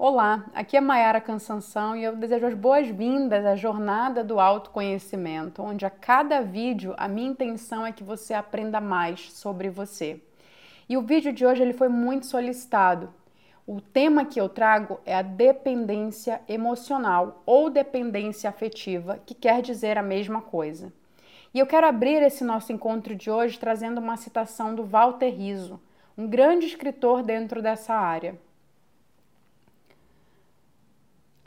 Olá, aqui é Maiara Cansanção e eu desejo as boas-vindas à jornada do autoconhecimento, onde a cada vídeo a minha intenção é que você aprenda mais sobre você. E o vídeo de hoje ele foi muito solicitado. O tema que eu trago é a dependência emocional ou dependência afetiva, que quer dizer a mesma coisa. E eu quero abrir esse nosso encontro de hoje trazendo uma citação do Walter Rizzo, um grande escritor dentro dessa área.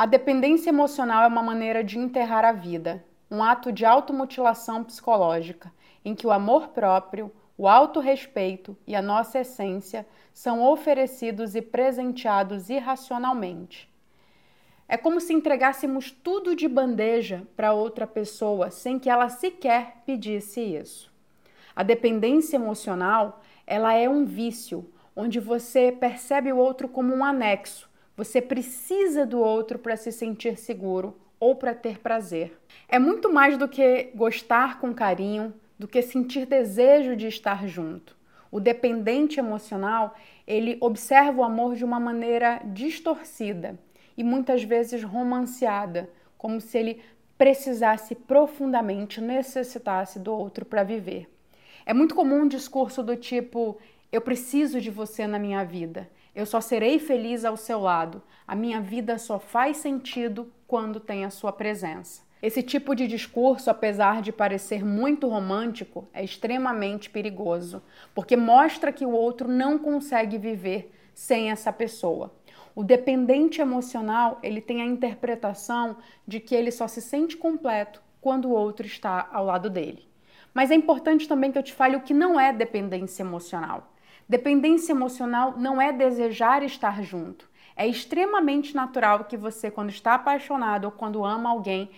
A dependência emocional é uma maneira de enterrar a vida, um ato de automutilação psicológica, em que o amor próprio, o autorrespeito e a nossa essência são oferecidos e presenteados irracionalmente. É como se entregássemos tudo de bandeja para outra pessoa sem que ela sequer pedisse isso. A dependência emocional, ela é um vício, onde você percebe o outro como um anexo, você precisa do outro para se sentir seguro ou para ter prazer. É muito mais do que gostar com carinho, do que sentir desejo de estar junto. O dependente emocional, ele observa o amor de uma maneira distorcida e muitas vezes romanceada, como se ele precisasse profundamente, necessitasse do outro para viver. É muito comum um discurso do tipo: eu preciso de você na minha vida. Eu só serei feliz ao seu lado. A minha vida só faz sentido quando tem a sua presença. Esse tipo de discurso, apesar de parecer muito romântico, é extremamente perigoso, porque mostra que o outro não consegue viver sem essa pessoa. O dependente emocional, ele tem a interpretação de que ele só se sente completo quando o outro está ao lado dele. Mas é importante também que eu te fale o que não é dependência emocional. Dependência emocional não é desejar estar junto. É extremamente natural que você, quando está apaixonado ou quando ama alguém,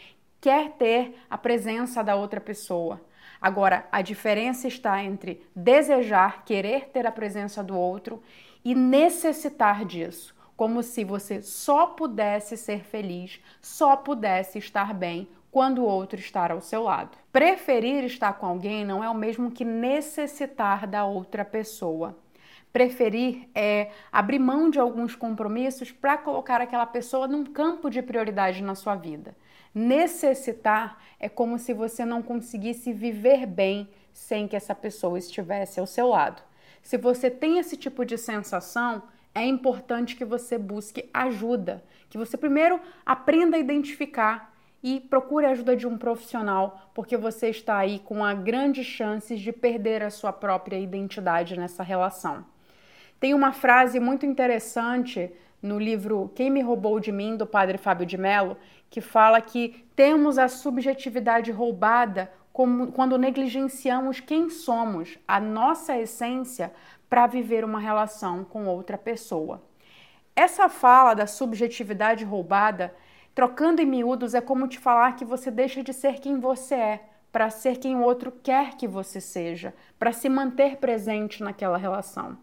quer ter a presença da outra pessoa. Agora, a diferença está entre desejar, querer ter a presença do outro e necessitar disso, como se você só pudesse ser feliz, só pudesse estar bem quando o outro está ao seu lado. Preferir estar com alguém não é o mesmo que necessitar da outra pessoa. Preferir é abrir mão de alguns compromissos para colocar aquela pessoa num campo de prioridade na sua vida. Necessitar é como se você não conseguisse viver bem sem que essa pessoa estivesse ao seu lado. Se você tem esse tipo de sensação, é importante que você busque ajuda, que você primeiro aprenda a identificar e procure a ajuda de um profissional, porque você está aí com a grandes chances de perder a sua própria identidade nessa relação. Tem uma frase muito interessante no livro Quem Me Roubou de Mim, do padre Fábio de Mello, que fala que temos a subjetividade roubada como, quando negligenciamos quem somos, a nossa essência, para viver uma relação com outra pessoa. Essa fala da subjetividade roubada, trocando em miúdos, é como te falar que você deixa de ser quem você é para ser quem o outro quer que você seja, para se manter presente naquela relação.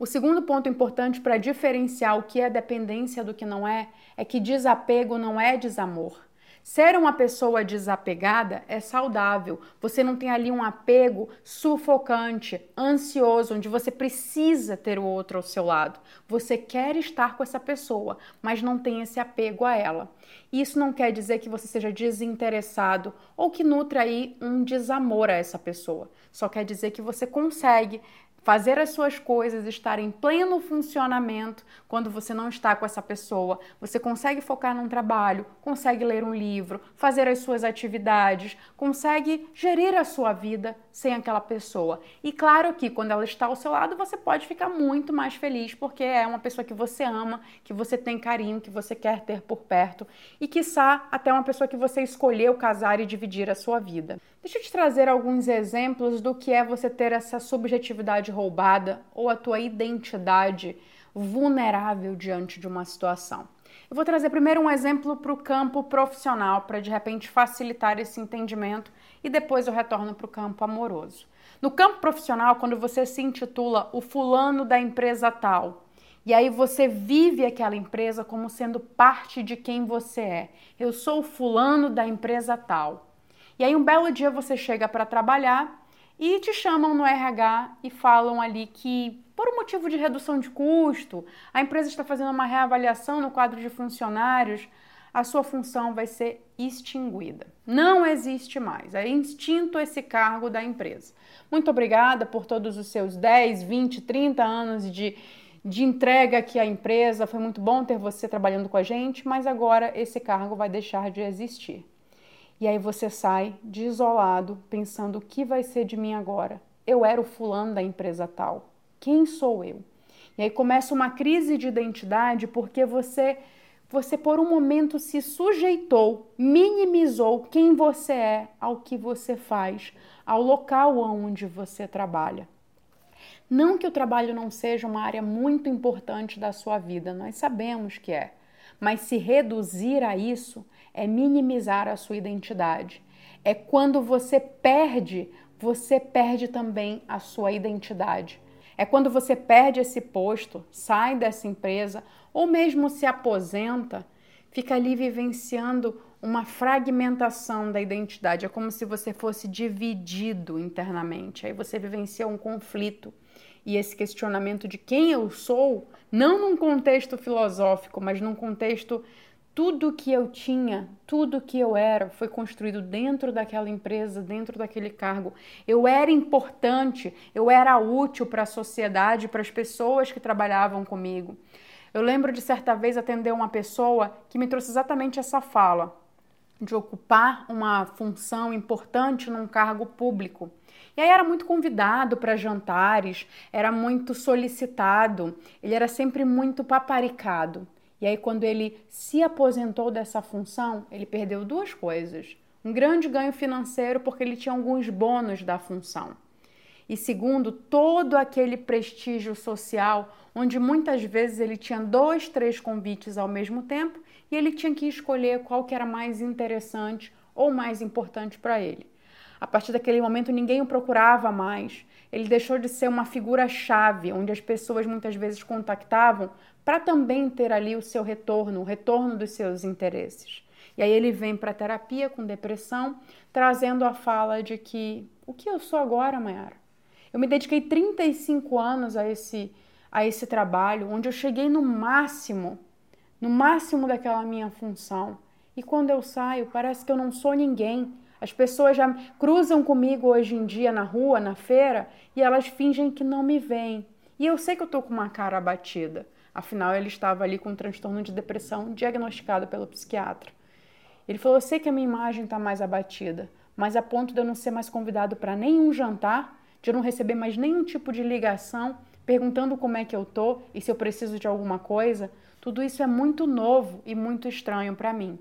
O segundo ponto importante para diferenciar o que é dependência do que não é é que desapego não é desamor. Ser uma pessoa desapegada é saudável. Você não tem ali um apego sufocante, ansioso, onde você precisa ter o outro ao seu lado. Você quer estar com essa pessoa, mas não tem esse apego a ela. Isso não quer dizer que você seja desinteressado ou que nutra aí um desamor a essa pessoa. Só quer dizer que você consegue fazer as suas coisas, estar em pleno funcionamento quando você não está com essa pessoa. Você consegue focar num trabalho, consegue ler um livro, fazer as suas atividades, consegue gerir a sua vida sem aquela pessoa. E claro que quando ela está ao seu lado, você pode ficar muito mais feliz porque é uma pessoa que você ama, que você tem carinho, que você quer ter por perto e quiçá até uma pessoa que você escolheu casar e dividir a sua vida. Deixa eu te trazer alguns exemplos do que é você ter essa subjetividade roubada ou a tua identidade vulnerável diante de uma situação. Eu vou trazer primeiro um exemplo para o campo profissional, para de repente facilitar esse entendimento, e depois eu retorno para o campo amoroso. No campo profissional, quando você se intitula o fulano da empresa tal, e aí você vive aquela empresa como sendo parte de quem você é. Eu sou o fulano da empresa tal. E aí um belo dia você chega para trabalhar e te chamam no RH e falam ali que, por um motivo de redução de custo, a empresa está fazendo uma reavaliação no quadro de funcionários, a sua função vai ser extinguida. Não existe mais. É instinto esse cargo da empresa. Muito obrigada por todos os seus 10, 20, 30 anos de, de entrega aqui à empresa. Foi muito bom ter você trabalhando com a gente, mas agora esse cargo vai deixar de existir. E aí você sai desolado, pensando o que vai ser de mim agora? Eu era o fulano da empresa tal. Quem sou eu? E aí começa uma crise de identidade porque você você por um momento se sujeitou, minimizou quem você é, ao que você faz, ao local onde você trabalha. Não que o trabalho não seja uma área muito importante da sua vida, nós sabemos que é, mas se reduzir a isso é minimizar a sua identidade. É quando você perde, você perde também a sua identidade. É quando você perde esse posto, sai dessa empresa ou mesmo se aposenta, fica ali vivenciando uma fragmentação da identidade. É como se você fosse dividido internamente. Aí você vivencia um conflito. E esse questionamento de quem eu sou, não num contexto filosófico, mas num contexto tudo que eu tinha, tudo que eu era, foi construído dentro daquela empresa, dentro daquele cargo. Eu era importante, eu era útil para a sociedade, para as pessoas que trabalhavam comigo. Eu lembro de certa vez atender uma pessoa que me trouxe exatamente essa fala, de ocupar uma função importante num cargo público. E aí era muito convidado para jantares, era muito solicitado, ele era sempre muito paparicado. E aí, quando ele se aposentou dessa função, ele perdeu duas coisas: um grande ganho financeiro, porque ele tinha alguns bônus da função. E segundo, todo aquele prestígio social, onde muitas vezes ele tinha dois, três convites ao mesmo tempo e ele tinha que escolher qual que era mais interessante ou mais importante para ele. A partir daquele momento, ninguém o procurava mais. Ele deixou de ser uma figura-chave, onde as pessoas muitas vezes contactavam para também ter ali o seu retorno, o retorno dos seus interesses. E aí ele vem para a terapia com depressão, trazendo a fala de que o que eu sou agora, Mayara? Eu me dediquei 35 anos a esse a esse trabalho, onde eu cheguei no máximo, no máximo daquela minha função. E quando eu saio, parece que eu não sou ninguém. As pessoas já cruzam comigo hoje em dia na rua, na feira, e elas fingem que não me veem. E eu sei que eu tô com uma cara abatida. Afinal, ele estava ali com um transtorno de depressão diagnosticado pelo psiquiatra. Ele falou: Eu sei que a minha imagem está mais abatida, mas a ponto de eu não ser mais convidado para nenhum jantar, de eu não receber mais nenhum tipo de ligação perguntando como é que eu tô e se eu preciso de alguma coisa, tudo isso é muito novo e muito estranho para mim.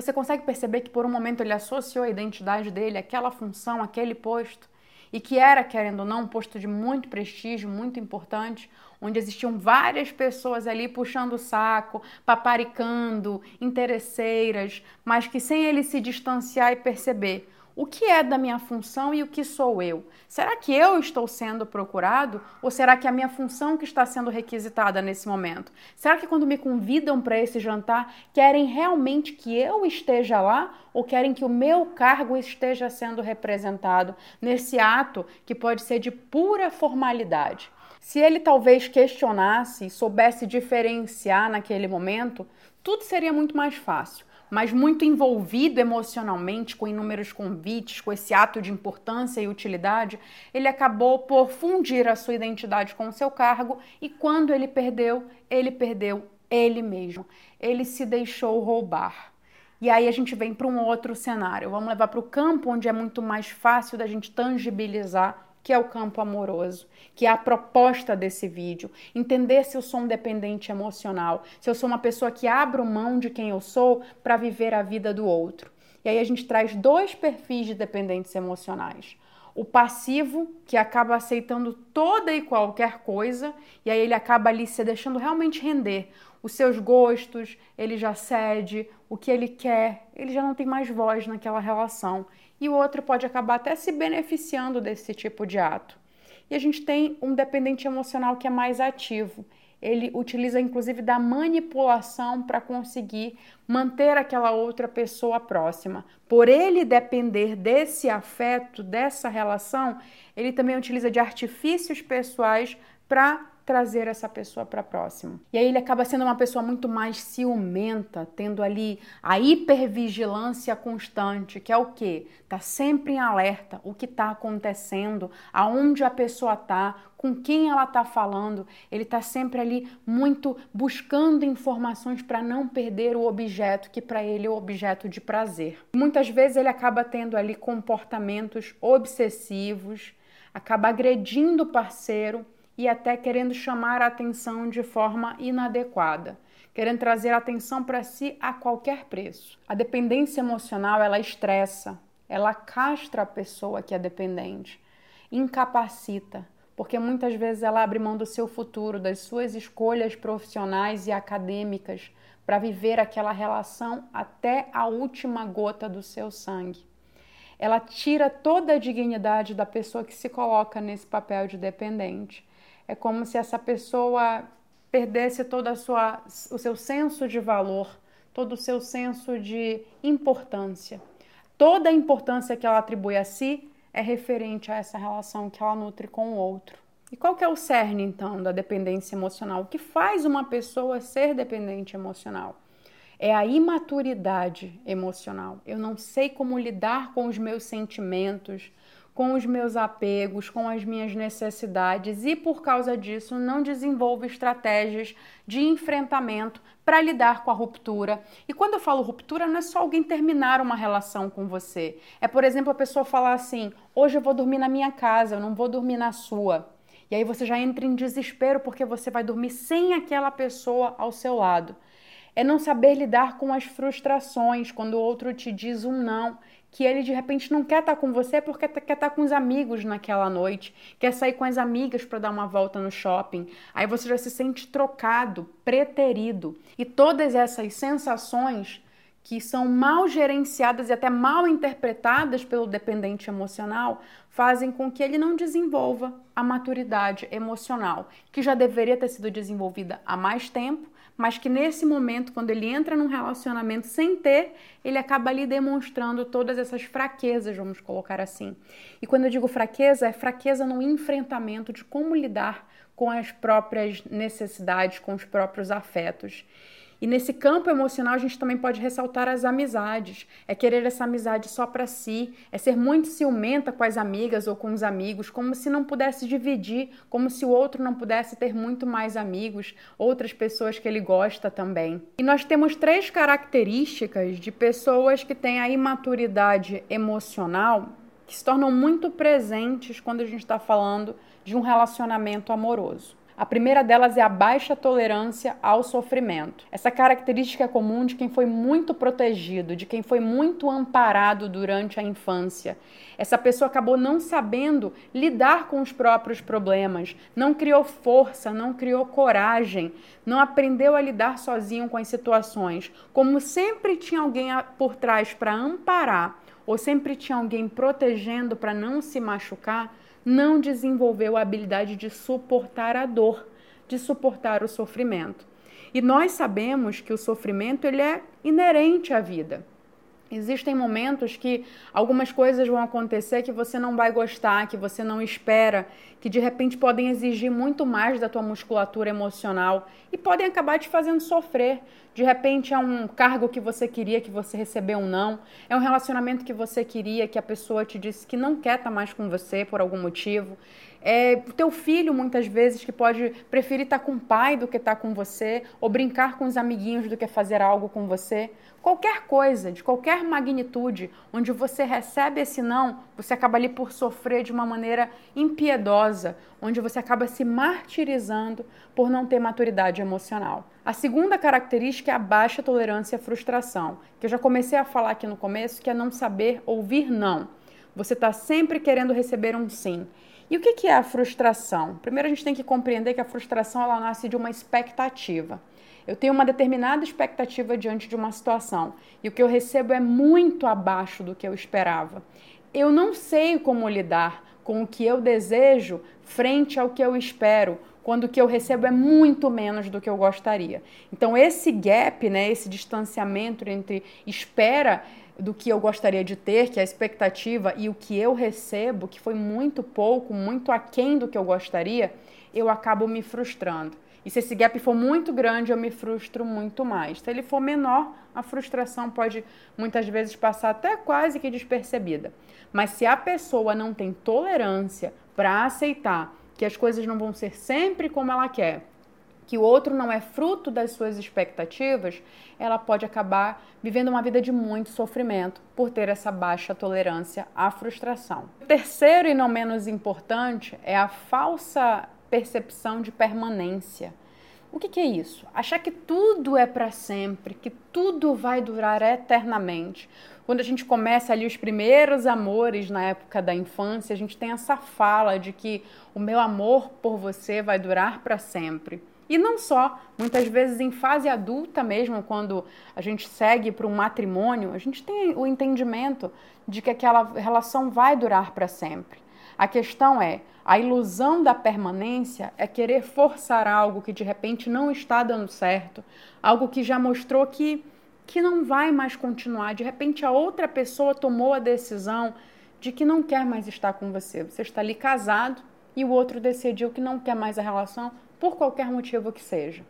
Você consegue perceber que por um momento ele associou a identidade dele àquela função, aquele posto? e que era, querendo ou não, um posto de muito prestígio, muito importante, onde existiam várias pessoas ali puxando o saco, paparicando, interesseiras, mas que sem ele se distanciar e perceber o que é da minha função e o que sou eu? Será que eu estou sendo procurado ou será que é a minha função que está sendo requisitada nesse momento? Será que quando me convidam para esse jantar querem realmente que eu esteja lá ou querem que o meu cargo esteja sendo representado nesse ato que pode ser de pura formalidade? Se ele talvez questionasse e soubesse diferenciar naquele momento, tudo seria muito mais fácil mas muito envolvido emocionalmente com inúmeros convites, com esse ato de importância e utilidade, ele acabou por fundir a sua identidade com o seu cargo e quando ele perdeu, ele perdeu ele mesmo. Ele se deixou roubar. E aí a gente vem para um outro cenário. Vamos levar para o campo onde é muito mais fácil da gente tangibilizar que é o campo amoroso, que é a proposta desse vídeo. Entender se eu sou um dependente emocional, se eu sou uma pessoa que abro mão de quem eu sou para viver a vida do outro. E aí a gente traz dois perfis de dependentes emocionais. O passivo, que acaba aceitando toda e qualquer coisa, e aí ele acaba ali se deixando realmente render. Os seus gostos, ele já cede, o que ele quer, ele já não tem mais voz naquela relação e o outro pode acabar até se beneficiando desse tipo de ato. E a gente tem um dependente emocional que é mais ativo. ele utiliza inclusive da manipulação para conseguir manter aquela outra pessoa próxima. Por ele depender desse afeto, dessa relação, ele também utiliza de artifícios pessoais para trazer essa pessoa para próximo. E aí ele acaba sendo uma pessoa muito mais ciumenta, tendo ali a hipervigilância constante, que é o que? Tá sempre em alerta, o que está acontecendo, aonde a pessoa tá, com quem ela tá falando. Ele tá sempre ali muito buscando informações para não perder o objeto que para ele é o objeto de prazer. Muitas vezes ele acaba tendo ali comportamentos obsessivos, acaba agredindo o parceiro e até querendo chamar a atenção de forma inadequada, querendo trazer atenção para si a qualquer preço. A dependência emocional, ela estressa, ela castra a pessoa que é dependente, incapacita, porque muitas vezes ela abre mão do seu futuro, das suas escolhas profissionais e acadêmicas para viver aquela relação até a última gota do seu sangue. Ela tira toda a dignidade da pessoa que se coloca nesse papel de dependente é como se essa pessoa perdesse todo a sua, o seu senso de valor, todo o seu senso de importância. Toda a importância que ela atribui a si é referente a essa relação que ela nutre com o outro. E qual que é o cerne, então, da dependência emocional? O que faz uma pessoa ser dependente emocional? É a imaturidade emocional. Eu não sei como lidar com os meus sentimentos, com os meus apegos, com as minhas necessidades e por causa disso não desenvolvo estratégias de enfrentamento para lidar com a ruptura. E quando eu falo ruptura, não é só alguém terminar uma relação com você. É, por exemplo, a pessoa falar assim: "Hoje eu vou dormir na minha casa, eu não vou dormir na sua". E aí você já entra em desespero porque você vai dormir sem aquela pessoa ao seu lado. É não saber lidar com as frustrações quando o outro te diz um não que ele de repente não quer estar com você porque quer estar com os amigos naquela noite, quer sair com as amigas para dar uma volta no shopping. Aí você já se sente trocado, preterido. E todas essas sensações que são mal gerenciadas e até mal interpretadas pelo dependente emocional fazem com que ele não desenvolva a maturidade emocional, que já deveria ter sido desenvolvida há mais tempo mas que nesse momento, quando ele entra num relacionamento sem ter, ele acaba ali demonstrando todas essas fraquezas, vamos colocar assim. E quando eu digo fraqueza, é fraqueza no enfrentamento de como lidar com as próprias necessidades, com os próprios afetos. E nesse campo emocional a gente também pode ressaltar as amizades. É querer essa amizade só para si, é ser muito ciumenta com as amigas ou com os amigos, como se não pudesse dividir, como se o outro não pudesse ter muito mais amigos, outras pessoas que ele gosta também. E nós temos três características de pessoas que têm a imaturidade emocional que se tornam muito presentes quando a gente está falando de um relacionamento amoroso. A primeira delas é a baixa tolerância ao sofrimento. Essa característica é comum de quem foi muito protegido, de quem foi muito amparado durante a infância. Essa pessoa acabou não sabendo lidar com os próprios problemas, não criou força, não criou coragem, não aprendeu a lidar sozinho com as situações. Como sempre tinha alguém por trás para amparar, ou sempre tinha alguém protegendo para não se machucar, não desenvolveu a habilidade de suportar a dor, de suportar o sofrimento. E nós sabemos que o sofrimento ele é inerente à vida. Existem momentos que algumas coisas vão acontecer que você não vai gostar, que você não espera, que de repente podem exigir muito mais da tua musculatura emocional e podem acabar te fazendo sofrer. De repente é um cargo que você queria que você recebeu um não, é um relacionamento que você queria que a pessoa te disse que não quer estar mais com você por algum motivo. É teu filho, muitas vezes, que pode preferir estar com o pai do que estar com você, ou brincar com os amiguinhos do que fazer algo com você. Qualquer coisa, de qualquer magnitude, onde você recebe esse não, você acaba ali por sofrer de uma maneira impiedosa, onde você acaba se martirizando por não ter maturidade emocional. A segunda característica é a baixa tolerância à frustração, que eu já comecei a falar aqui no começo, que é não saber ouvir não. Você está sempre querendo receber um sim. E o que é a frustração? Primeiro a gente tem que compreender que a frustração ela nasce de uma expectativa. Eu tenho uma determinada expectativa diante de uma situação e o que eu recebo é muito abaixo do que eu esperava. Eu não sei como lidar com o que eu desejo frente ao que eu espero, quando o que eu recebo é muito menos do que eu gostaria. Então esse gap, né, esse distanciamento entre espera do que eu gostaria de ter, que é a expectativa, e o que eu recebo, que foi muito pouco, muito aquém do que eu gostaria, eu acabo me frustrando. E se esse gap for muito grande, eu me frustro muito mais. Se ele for menor, a frustração pode muitas vezes passar até quase que despercebida. Mas se a pessoa não tem tolerância para aceitar que as coisas não vão ser sempre como ela quer, que o outro não é fruto das suas expectativas, ela pode acabar vivendo uma vida de muito sofrimento por ter essa baixa tolerância à frustração. O terceiro e não menos importante é a falsa percepção de permanência. O que, que, é isso? Achar que tudo é para sempre, que tudo vai durar eternamente. Quando a gente começa ali os primeiros amores na época da infância, a gente tem essa fala de que o meu amor por você vai durar para sempre. E não só, muitas vezes em fase adulta mesmo, quando a gente segue para um matrimônio, a gente tem o entendimento de que aquela relação vai durar para sempre. A questão é, a ilusão da permanência é querer forçar algo que de repente não está dando certo, algo que já mostrou que, que não vai mais continuar. De repente, a outra pessoa tomou a decisão de que não quer mais estar com você. Você está ali casado e o outro decidiu que não quer mais a relação por qualquer motivo que seja.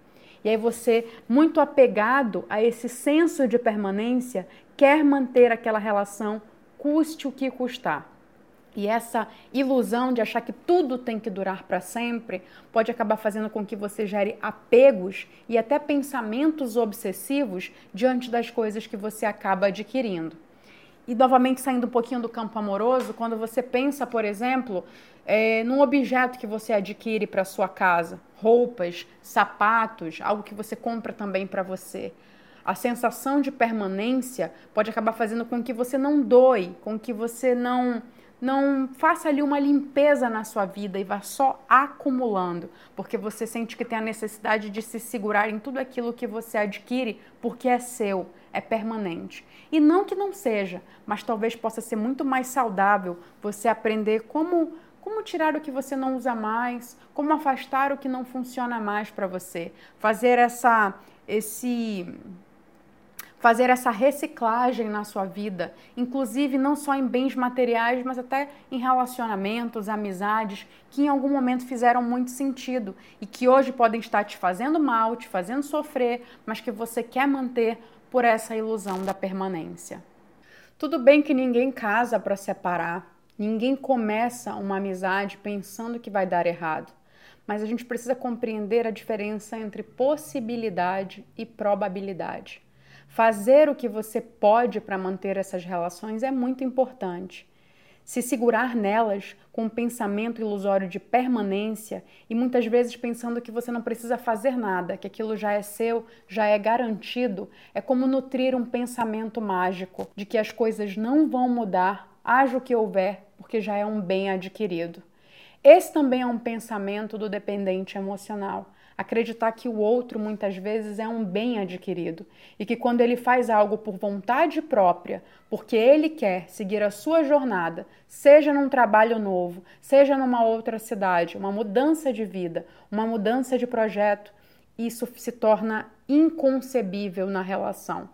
E aí você, muito apegado a esse senso de permanência, quer manter aquela relação, custe o que custar. E essa ilusão de achar que tudo tem que durar para sempre pode acabar fazendo com que você gere apegos e até pensamentos obsessivos diante das coisas que você acaba adquirindo. E novamente saindo um pouquinho do campo amoroso, quando você pensa, por exemplo, é, num objeto que você adquire para sua casa, roupas, sapatos, algo que você compra também para você. A sensação de permanência pode acabar fazendo com que você não doe, com que você não não faça ali uma limpeza na sua vida e vá só acumulando, porque você sente que tem a necessidade de se segurar em tudo aquilo que você adquire, porque é seu, é permanente. E não que não seja, mas talvez possa ser muito mais saudável você aprender como como tirar o que você não usa mais, como afastar o que não funciona mais para você, fazer essa esse fazer essa reciclagem na sua vida, inclusive não só em bens materiais, mas até em relacionamentos, amizades que em algum momento fizeram muito sentido e que hoje podem estar te fazendo mal, te fazendo sofrer, mas que você quer manter por essa ilusão da permanência. Tudo bem que ninguém casa para separar, ninguém começa uma amizade pensando que vai dar errado, mas a gente precisa compreender a diferença entre possibilidade e probabilidade. Fazer o que você pode para manter essas relações é muito importante. Se segurar nelas com um pensamento ilusório de permanência e muitas vezes pensando que você não precisa fazer nada, que aquilo já é seu, já é garantido, é como nutrir um pensamento mágico de que as coisas não vão mudar, haja o que houver, porque já é um bem adquirido. Esse também é um pensamento do dependente emocional acreditar que o outro muitas vezes é um bem adquirido e que quando ele faz algo por vontade própria, porque ele quer seguir a sua jornada, seja num trabalho novo, seja numa outra cidade, uma mudança de vida, uma mudança de projeto, isso se torna inconcebível na relação.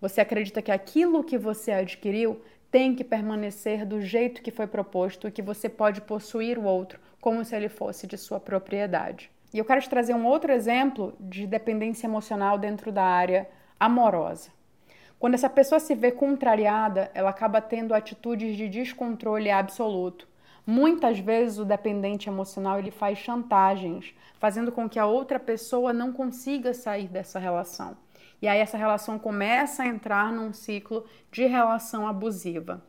Você acredita que aquilo que você adquiriu tem que permanecer do jeito que foi proposto e que você pode possuir o outro como se ele fosse de sua propriedade. E eu quero te trazer um outro exemplo de dependência emocional dentro da área amorosa. Quando essa pessoa se vê contrariada, ela acaba tendo atitudes de descontrole absoluto. Muitas vezes o dependente emocional ele faz chantagens, fazendo com que a outra pessoa não consiga sair dessa relação. E aí essa relação começa a entrar num ciclo de relação abusiva.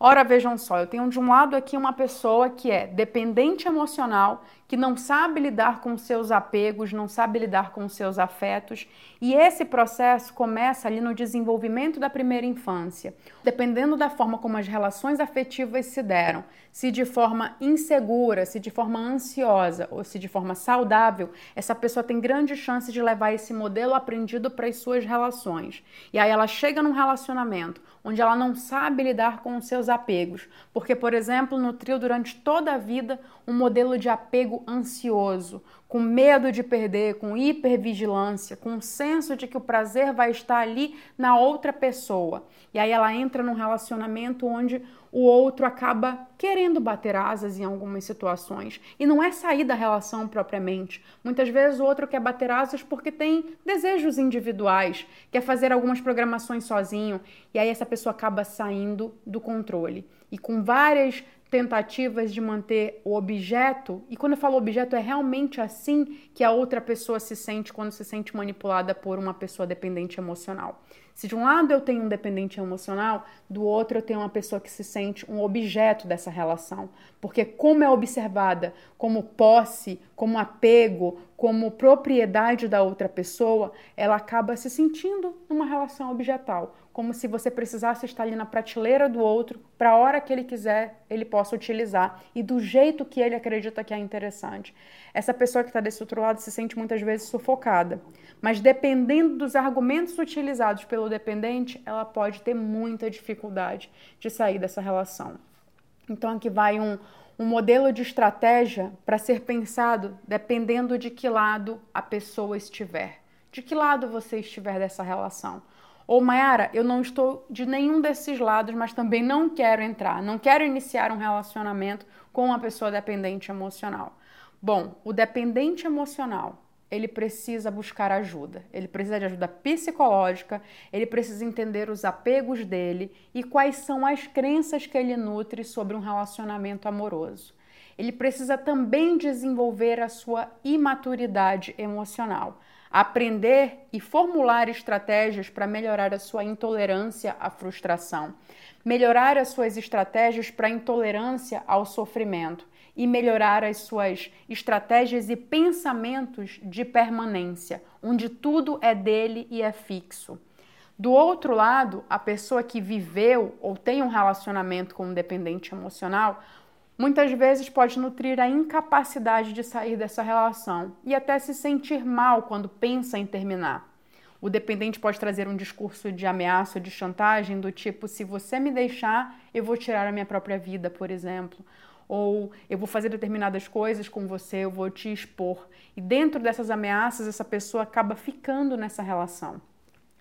Ora, vejam só, eu tenho de um lado aqui uma pessoa que é dependente emocional, que não sabe lidar com seus apegos, não sabe lidar com seus afetos, e esse processo começa ali no desenvolvimento da primeira infância. Dependendo da forma como as relações afetivas se deram, se de forma insegura, se de forma ansiosa ou se de forma saudável, essa pessoa tem grande chance de levar esse modelo aprendido para as suas relações. E aí ela chega num relacionamento onde ela não sabe lidar com os seus apegos, porque, por exemplo, nutriu durante toda a vida um modelo de apego ansioso, com medo de perder, com hipervigilância, com o senso de que o prazer vai estar ali na outra pessoa. E aí ela entra num relacionamento onde o outro acaba querendo bater asas em algumas situações. E não é sair da relação propriamente. Muitas vezes o outro quer bater asas porque tem desejos individuais, quer fazer algumas programações sozinho, e aí essa pessoa acaba saindo do controle. E com várias tentativas de manter o objeto, e quando eu falo objeto, é realmente assim que a outra pessoa se sente quando se sente manipulada por uma pessoa dependente emocional. Se de um lado eu tenho um dependente emocional, do outro eu tenho uma pessoa que se sente um objeto dessa relação. Porque, como é observada como posse, como apego, como propriedade da outra pessoa, ela acaba se sentindo numa relação objetal como se você precisasse estar ali na prateleira do outro para a hora que ele quiser ele possa utilizar e do jeito que ele acredita que é interessante. Essa pessoa que está desse outro lado se sente muitas vezes sufocada, mas dependendo dos argumentos utilizados pelo dependente, ela pode ter muita dificuldade de sair dessa relação. Então aqui vai um, um modelo de estratégia para ser pensado dependendo de que lado a pessoa estiver. De que lado você estiver dessa relação. Ou, Mayara, eu não estou de nenhum desses lados, mas também não quero entrar, não quero iniciar um relacionamento com uma pessoa dependente emocional. Bom, o dependente emocional, ele precisa buscar ajuda. Ele precisa de ajuda psicológica, ele precisa entender os apegos dele e quais são as crenças que ele nutre sobre um relacionamento amoroso. Ele precisa também desenvolver a sua imaturidade emocional aprender e formular estratégias para melhorar a sua intolerância à frustração, melhorar as suas estratégias para intolerância ao sofrimento e melhorar as suas estratégias e pensamentos de permanência, onde tudo é dele e é fixo. Do outro lado, a pessoa que viveu ou tem um relacionamento com um dependente emocional muitas vezes pode nutrir a incapacidade de sair dessa relação e até se sentir mal quando pensa em terminar. O dependente pode trazer um discurso de ameaça ou de chantagem do tipo: se você me deixar, eu vou tirar a minha própria vida, por exemplo. Ou eu vou fazer determinadas coisas com você, eu vou te expor. E dentro dessas ameaças, essa pessoa acaba ficando nessa relação.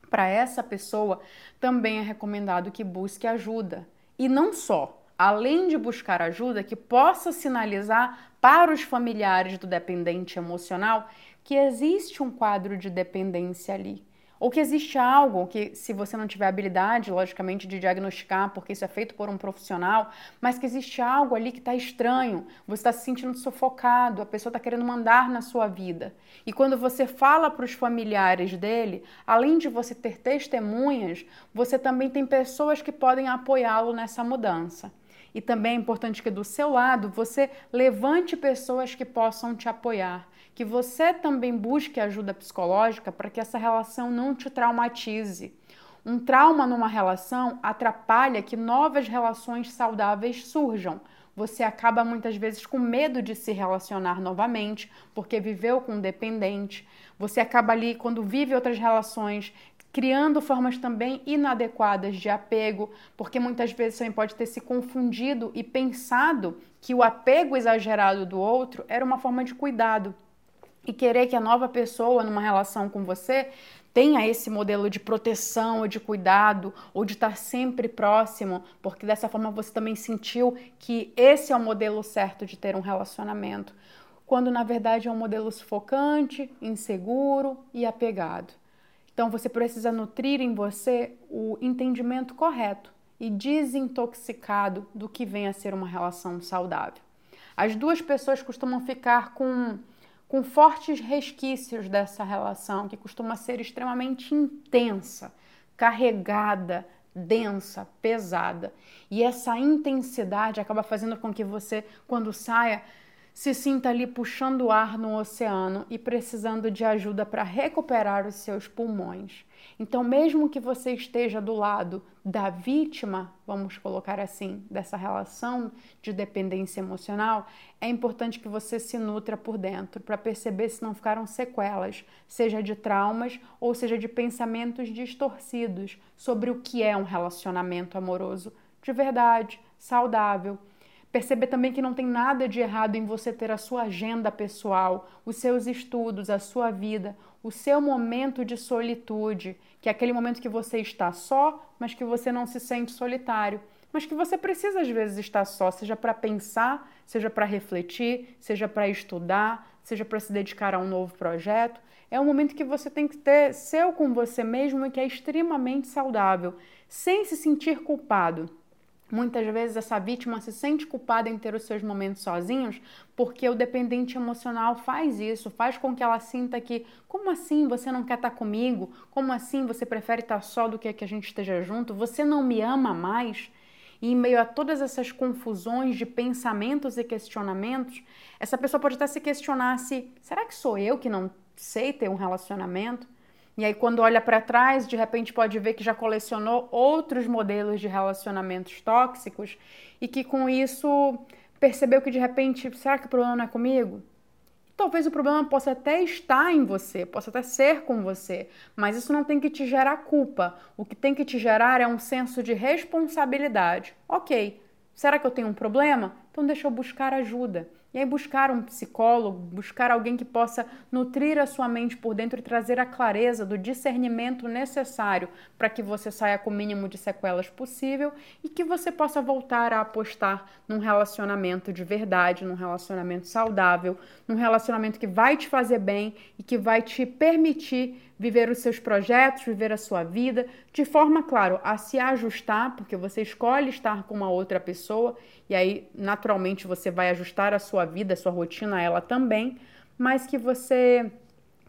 Para essa pessoa, também é recomendado que busque ajuda. E não só além de buscar ajuda, que possa sinalizar para os familiares do dependente emocional que existe um quadro de dependência ali. Ou que existe algo que, se você não tiver habilidade, logicamente, de diagnosticar, porque isso é feito por um profissional, mas que existe algo ali que está estranho, você está se sentindo sufocado, a pessoa está querendo mandar na sua vida. E quando você fala para os familiares dele, além de você ter testemunhas, você também tem pessoas que podem apoiá-lo nessa mudança. E também é importante que do seu lado você levante pessoas que possam te apoiar, que você também busque ajuda psicológica para que essa relação não te traumatize. Um trauma numa relação atrapalha que novas relações saudáveis surjam. Você acaba muitas vezes com medo de se relacionar novamente, porque viveu com um dependente. Você acaba ali, quando vive outras relações, criando formas também inadequadas de apego, porque muitas vezes também pode ter se confundido e pensado que o apego exagerado do outro era uma forma de cuidado. E querer que a nova pessoa numa relação com você tenha esse modelo de proteção ou de cuidado ou de estar sempre próximo, porque dessa forma você também sentiu que esse é o modelo certo de ter um relacionamento, quando na verdade é um modelo sufocante, inseguro e apegado. Então você precisa nutrir em você o entendimento correto e desintoxicado do que vem a ser uma relação saudável. As duas pessoas costumam ficar com, com fortes resquícios dessa relação, que costuma ser extremamente intensa, carregada, densa, pesada. E essa intensidade acaba fazendo com que você, quando saia, se sinta ali puxando o ar no oceano e precisando de ajuda para recuperar os seus pulmões. Então, mesmo que você esteja do lado da vítima, vamos colocar assim, dessa relação de dependência emocional, é importante que você se nutra por dentro para perceber se não ficaram sequelas, seja de traumas ou seja de pensamentos distorcidos sobre o que é um relacionamento amoroso de verdade, saudável Perceber também que não tem nada de errado em você ter a sua agenda pessoal, os seus estudos, a sua vida, o seu momento de solitude, que é aquele momento que você está só, mas que você não se sente solitário, mas que você precisa às vezes estar só, seja para pensar, seja para refletir, seja para estudar, seja para se dedicar a um novo projeto. É um momento que você tem que ter seu com você mesmo e que é extremamente saudável, sem se sentir culpado. Muitas vezes essa vítima se sente culpada em ter os seus momentos sozinhos porque o dependente emocional faz isso, faz com que ela sinta que, como assim você não quer estar comigo? Como assim você prefere estar só do que que a gente esteja junto? Você não me ama mais? E em meio a todas essas confusões de pensamentos e questionamentos, essa pessoa pode até se questionar se será que sou eu que não sei ter um relacionamento? E aí, quando olha para trás, de repente pode ver que já colecionou outros modelos de relacionamentos tóxicos e que com isso percebeu que de repente, será que o problema não é comigo? Talvez o problema possa até estar em você, possa até ser com você, mas isso não tem que te gerar culpa. O que tem que te gerar é um senso de responsabilidade. Ok, será que eu tenho um problema? Então deixa eu buscar ajuda. E aí buscar um psicólogo, buscar alguém que possa nutrir a sua mente por dentro e trazer a clareza do discernimento necessário para que você saia com o mínimo de sequelas possível e que você possa voltar a apostar num relacionamento de verdade, num relacionamento saudável, num relacionamento que vai te fazer bem e que vai te permitir viver os seus projetos, viver a sua vida, de forma, claro, a se ajustar, porque você escolhe estar com uma outra pessoa e aí naturalmente você vai ajustar a sua vida, a sua rotina a ela também, mas que você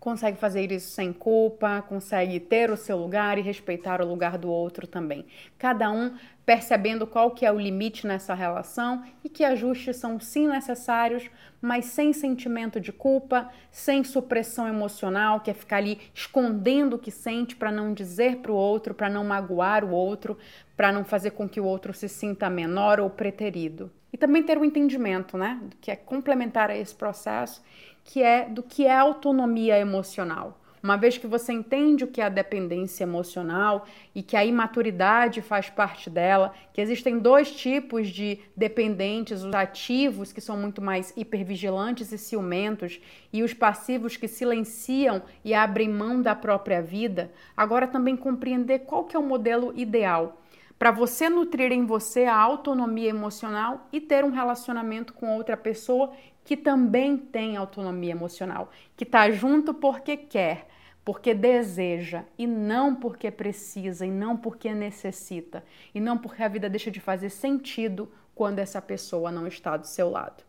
consegue fazer isso sem culpa, consegue ter o seu lugar e respeitar o lugar do outro também. Cada um percebendo qual que é o limite nessa relação e que ajustes são sim necessários, mas sem sentimento de culpa, sem supressão emocional, que é ficar ali escondendo o que sente para não dizer para o outro, para não magoar o outro, para não fazer com que o outro se sinta menor ou preterido. E também ter o um entendimento, né, que é complementar a esse processo, que é do que é autonomia emocional. Uma vez que você entende o que é a dependência emocional e que a imaturidade faz parte dela, que existem dois tipos de dependentes, os ativos, que são muito mais hipervigilantes e ciumentos, e os passivos que silenciam e abrem mão da própria vida, agora também compreender qual que é o modelo ideal para você nutrir em você a autonomia emocional e ter um relacionamento com outra pessoa que também tem autonomia emocional, que está junto porque quer, porque deseja e não porque precisa e não porque necessita e não porque a vida deixa de fazer sentido quando essa pessoa não está do seu lado.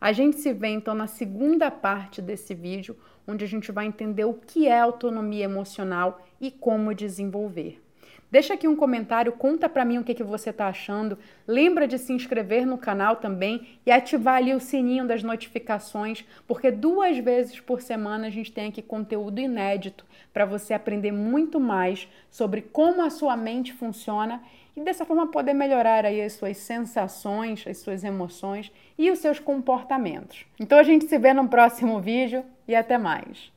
A gente se vê então na segunda parte desse vídeo, onde a gente vai entender o que é autonomia emocional e como desenvolver. Deixa aqui um comentário, conta para mim o que, que você está achando. Lembra de se inscrever no canal também e ativar ali o sininho das notificações, porque duas vezes por semana a gente tem aqui conteúdo inédito para você aprender muito mais sobre como a sua mente funciona e dessa forma poder melhorar aí as suas sensações, as suas emoções e os seus comportamentos. Então a gente se vê no próximo vídeo e até mais.